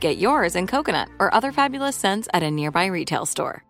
Get yours in coconut or other fabulous scents at a nearby retail store.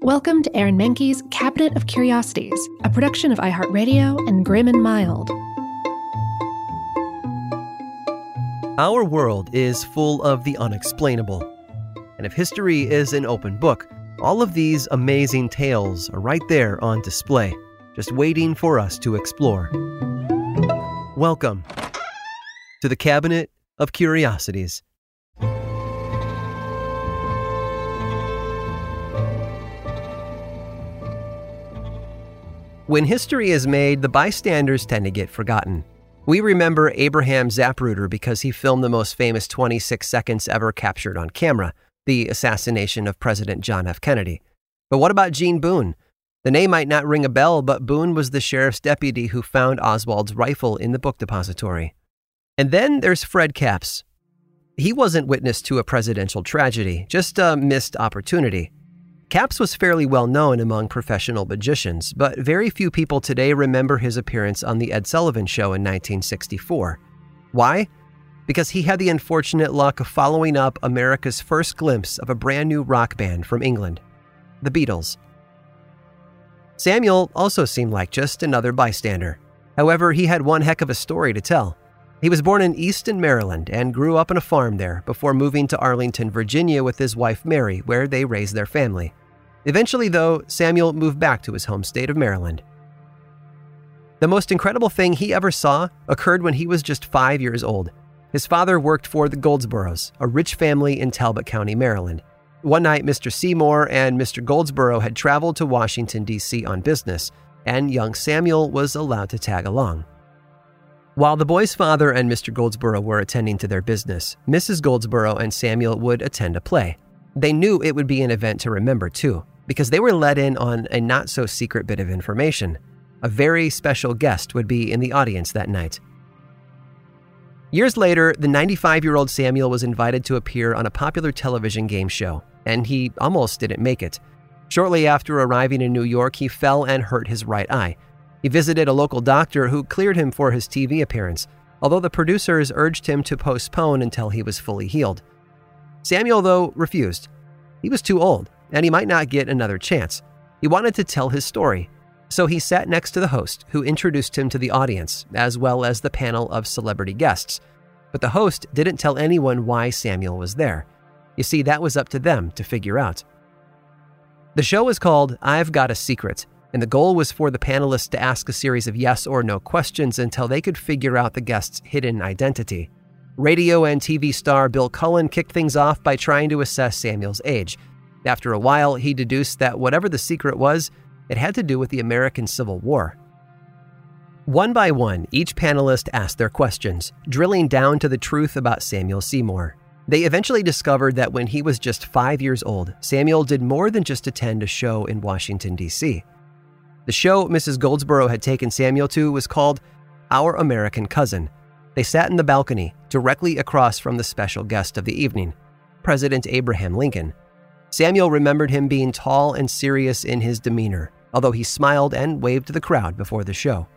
Welcome to Aaron Mahnke's Cabinet of Curiosities, a production of iHeartRadio and Grim and Mild. Our world is full of the unexplainable. And if history is an open book, all of these amazing tales are right there on display, just waiting for us to explore. Welcome to the Cabinet of Curiosities. When history is made, the bystanders tend to get forgotten. We remember Abraham Zapruder because he filmed the most famous 26 seconds ever captured on camera the assassination of President John F. Kennedy. But what about Gene Boone? The name might not ring a bell, but Boone was the sheriff's deputy who found Oswald's rifle in the book depository. And then there's Fred Kaps. He wasn't witness to a presidential tragedy, just a missed opportunity. Kapps was fairly well known among professional magicians, but very few people today remember his appearance on The Ed Sullivan Show in 1964. Why? Because he had the unfortunate luck of following up America's first glimpse of a brand new rock band from England, the Beatles. Samuel also seemed like just another bystander. However, he had one heck of a story to tell. He was born in Easton, Maryland, and grew up on a farm there before moving to Arlington, Virginia with his wife Mary, where they raised their family. Eventually, though, Samuel moved back to his home state of Maryland. The most incredible thing he ever saw occurred when he was just five years old. His father worked for the Goldsboroughs, a rich family in Talbot County, Maryland. One night, Mr. Seymour and Mr. Goldsborough had traveled to Washington, D.C. on business, and young Samuel was allowed to tag along. While the boy's father and Mr. Goldsborough were attending to their business, Mrs. Goldsborough and Samuel would attend a play. They knew it would be an event to remember, too, because they were let in on a not so secret bit of information. A very special guest would be in the audience that night. Years later, the 95 year old Samuel was invited to appear on a popular television game show, and he almost didn't make it. Shortly after arriving in New York, he fell and hurt his right eye. He visited a local doctor who cleared him for his TV appearance, although the producers urged him to postpone until he was fully healed. Samuel, though, refused. He was too old, and he might not get another chance. He wanted to tell his story, so he sat next to the host, who introduced him to the audience, as well as the panel of celebrity guests. But the host didn't tell anyone why Samuel was there. You see, that was up to them to figure out. The show was called I've Got a Secret, and the goal was for the panelists to ask a series of yes or no questions until they could figure out the guest's hidden identity. Radio and TV star Bill Cullen kicked things off by trying to assess Samuel's age. After a while, he deduced that whatever the secret was, it had to do with the American Civil War. One by one, each panelist asked their questions, drilling down to the truth about Samuel Seymour. They eventually discovered that when he was just five years old, Samuel did more than just attend a show in Washington, D.C. The show Mrs. Goldsborough had taken Samuel to was called Our American Cousin. They sat in the balcony, directly across from the special guest of the evening, President Abraham Lincoln. Samuel remembered him being tall and serious in his demeanor, although he smiled and waved to the crowd before the show.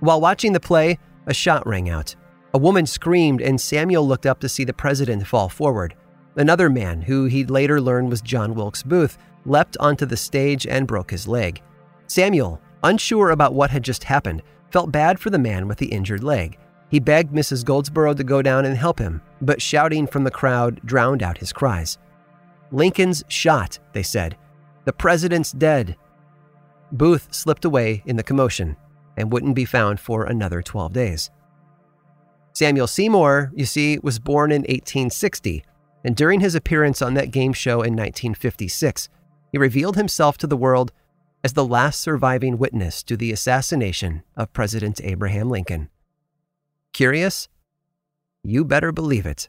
While watching the play, a shot rang out. A woman screamed, and Samuel looked up to see the president fall forward. Another man, who he'd later learn was John Wilkes Booth, leapt onto the stage and broke his leg. Samuel, unsure about what had just happened, felt bad for the man with the injured leg. He begged Mrs. Goldsborough to go down and help him, but shouting from the crowd drowned out his cries. Lincoln's shot, they said. The president's dead. Booth slipped away in the commotion and wouldn't be found for another 12 days. Samuel Seymour, you see, was born in 1860, and during his appearance on that game show in 1956, he revealed himself to the world as the last surviving witness to the assassination of President Abraham Lincoln. Curious? You better believe it.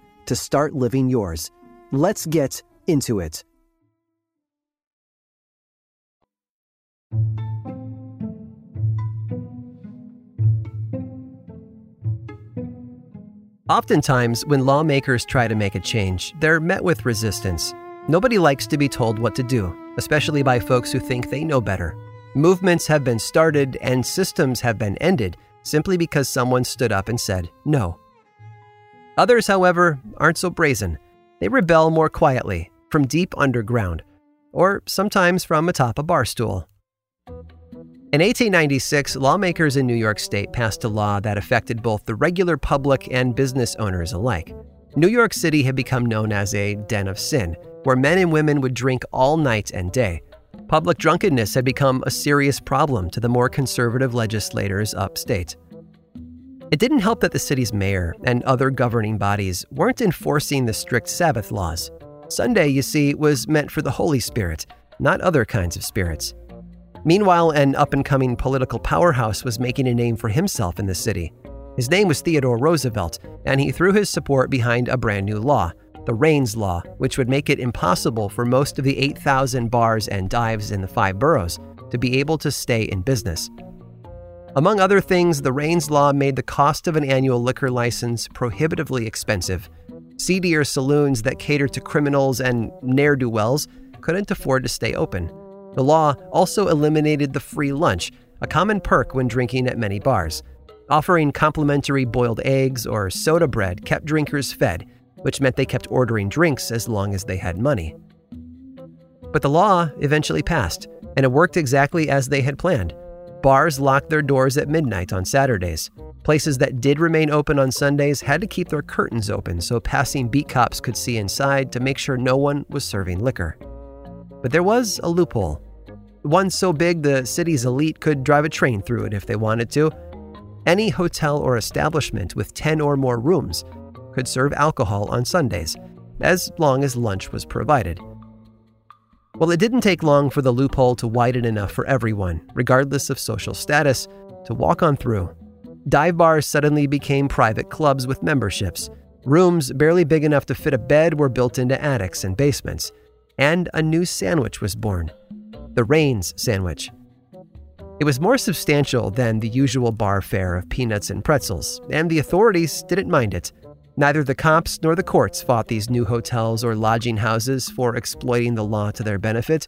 to start living yours. Let's get into it. Oftentimes, when lawmakers try to make a change, they're met with resistance. Nobody likes to be told what to do, especially by folks who think they know better. Movements have been started and systems have been ended simply because someone stood up and said no. Others, however, aren't so brazen. They rebel more quietly, from deep underground, or sometimes from atop a bar stool. In 1896, lawmakers in New York State passed a law that affected both the regular public and business owners alike. New York City had become known as a den of sin, where men and women would drink all night and day. Public drunkenness had become a serious problem to the more conservative legislators upstate. It didn't help that the city's mayor and other governing bodies weren't enforcing the strict Sabbath laws. Sunday, you see, was meant for the Holy Spirit, not other kinds of spirits. Meanwhile, an up and coming political powerhouse was making a name for himself in the city. His name was Theodore Roosevelt, and he threw his support behind a brand new law, the Raines Law, which would make it impossible for most of the 8,000 bars and dives in the five boroughs to be able to stay in business. Among other things, the Raines Law made the cost of an annual liquor license prohibitively expensive. Seedier saloons that catered to criminals and ne'er do wells couldn't afford to stay open. The law also eliminated the free lunch, a common perk when drinking at many bars. Offering complimentary boiled eggs or soda bread kept drinkers fed, which meant they kept ordering drinks as long as they had money. But the law eventually passed, and it worked exactly as they had planned. Bars locked their doors at midnight on Saturdays. Places that did remain open on Sundays had to keep their curtains open so passing beat cops could see inside to make sure no one was serving liquor. But there was a loophole. One so big the city's elite could drive a train through it if they wanted to. Any hotel or establishment with 10 or more rooms could serve alcohol on Sundays, as long as lunch was provided. Well, it didn't take long for the loophole to widen enough for everyone, regardless of social status, to walk on through. Dive bars suddenly became private clubs with memberships. Rooms barely big enough to fit a bed were built into attics and basements. And a new sandwich was born the Raines sandwich. It was more substantial than the usual bar fare of peanuts and pretzels, and the authorities didn't mind it. Neither the cops nor the courts fought these new hotels or lodging houses for exploiting the law to their benefit,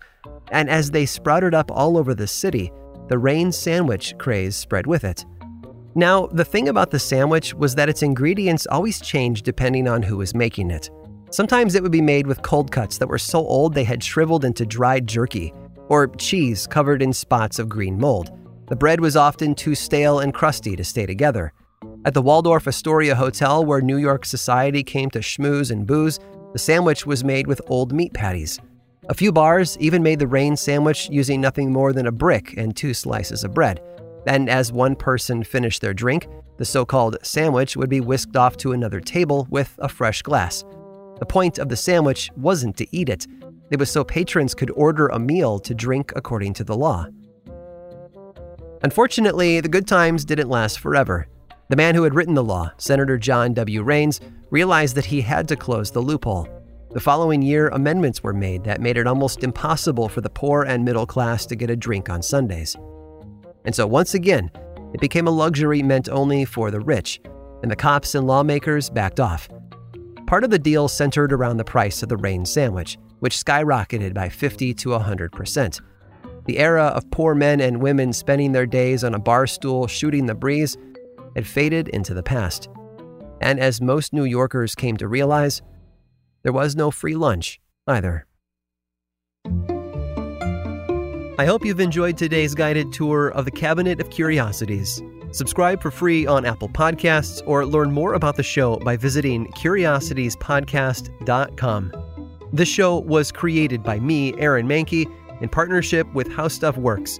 and as they sprouted up all over the city, the Raines sandwich craze spread with it. Now, the thing about the sandwich was that its ingredients always changed depending on who was making it. Sometimes it would be made with cold cuts that were so old they had shriveled into dried jerky, or cheese covered in spots of green mold. The bread was often too stale and crusty to stay together. At the Waldorf Astoria Hotel, where New York society came to schmooze and booze, the sandwich was made with old meat patties. A few bars even made the Raines sandwich using nothing more than a brick and two slices of bread. And as one person finished their drink, the so called sandwich would be whisked off to another table with a fresh glass. The point of the sandwich wasn't to eat it, it was so patrons could order a meal to drink according to the law. Unfortunately, the good times didn't last forever. The man who had written the law, Senator John W. Raines, realized that he had to close the loophole. The following year, amendments were made that made it almost impossible for the poor and middle class to get a drink on Sundays. And so, once again, it became a luxury meant only for the rich, and the cops and lawmakers backed off. Part of the deal centered around the price of the Raines sandwich, which skyrocketed by 50 to 100%. The era of poor men and women spending their days on a bar stool shooting the breeze had faded into the past. And as most New Yorkers came to realize, there was no free lunch either. I hope you've enjoyed today's guided tour of the Cabinet of Curiosities. Subscribe for free on Apple Podcasts or learn more about the show by visiting curiositiespodcast.com. This show was created by me, Aaron Mahnke, in partnership with How Stuff Works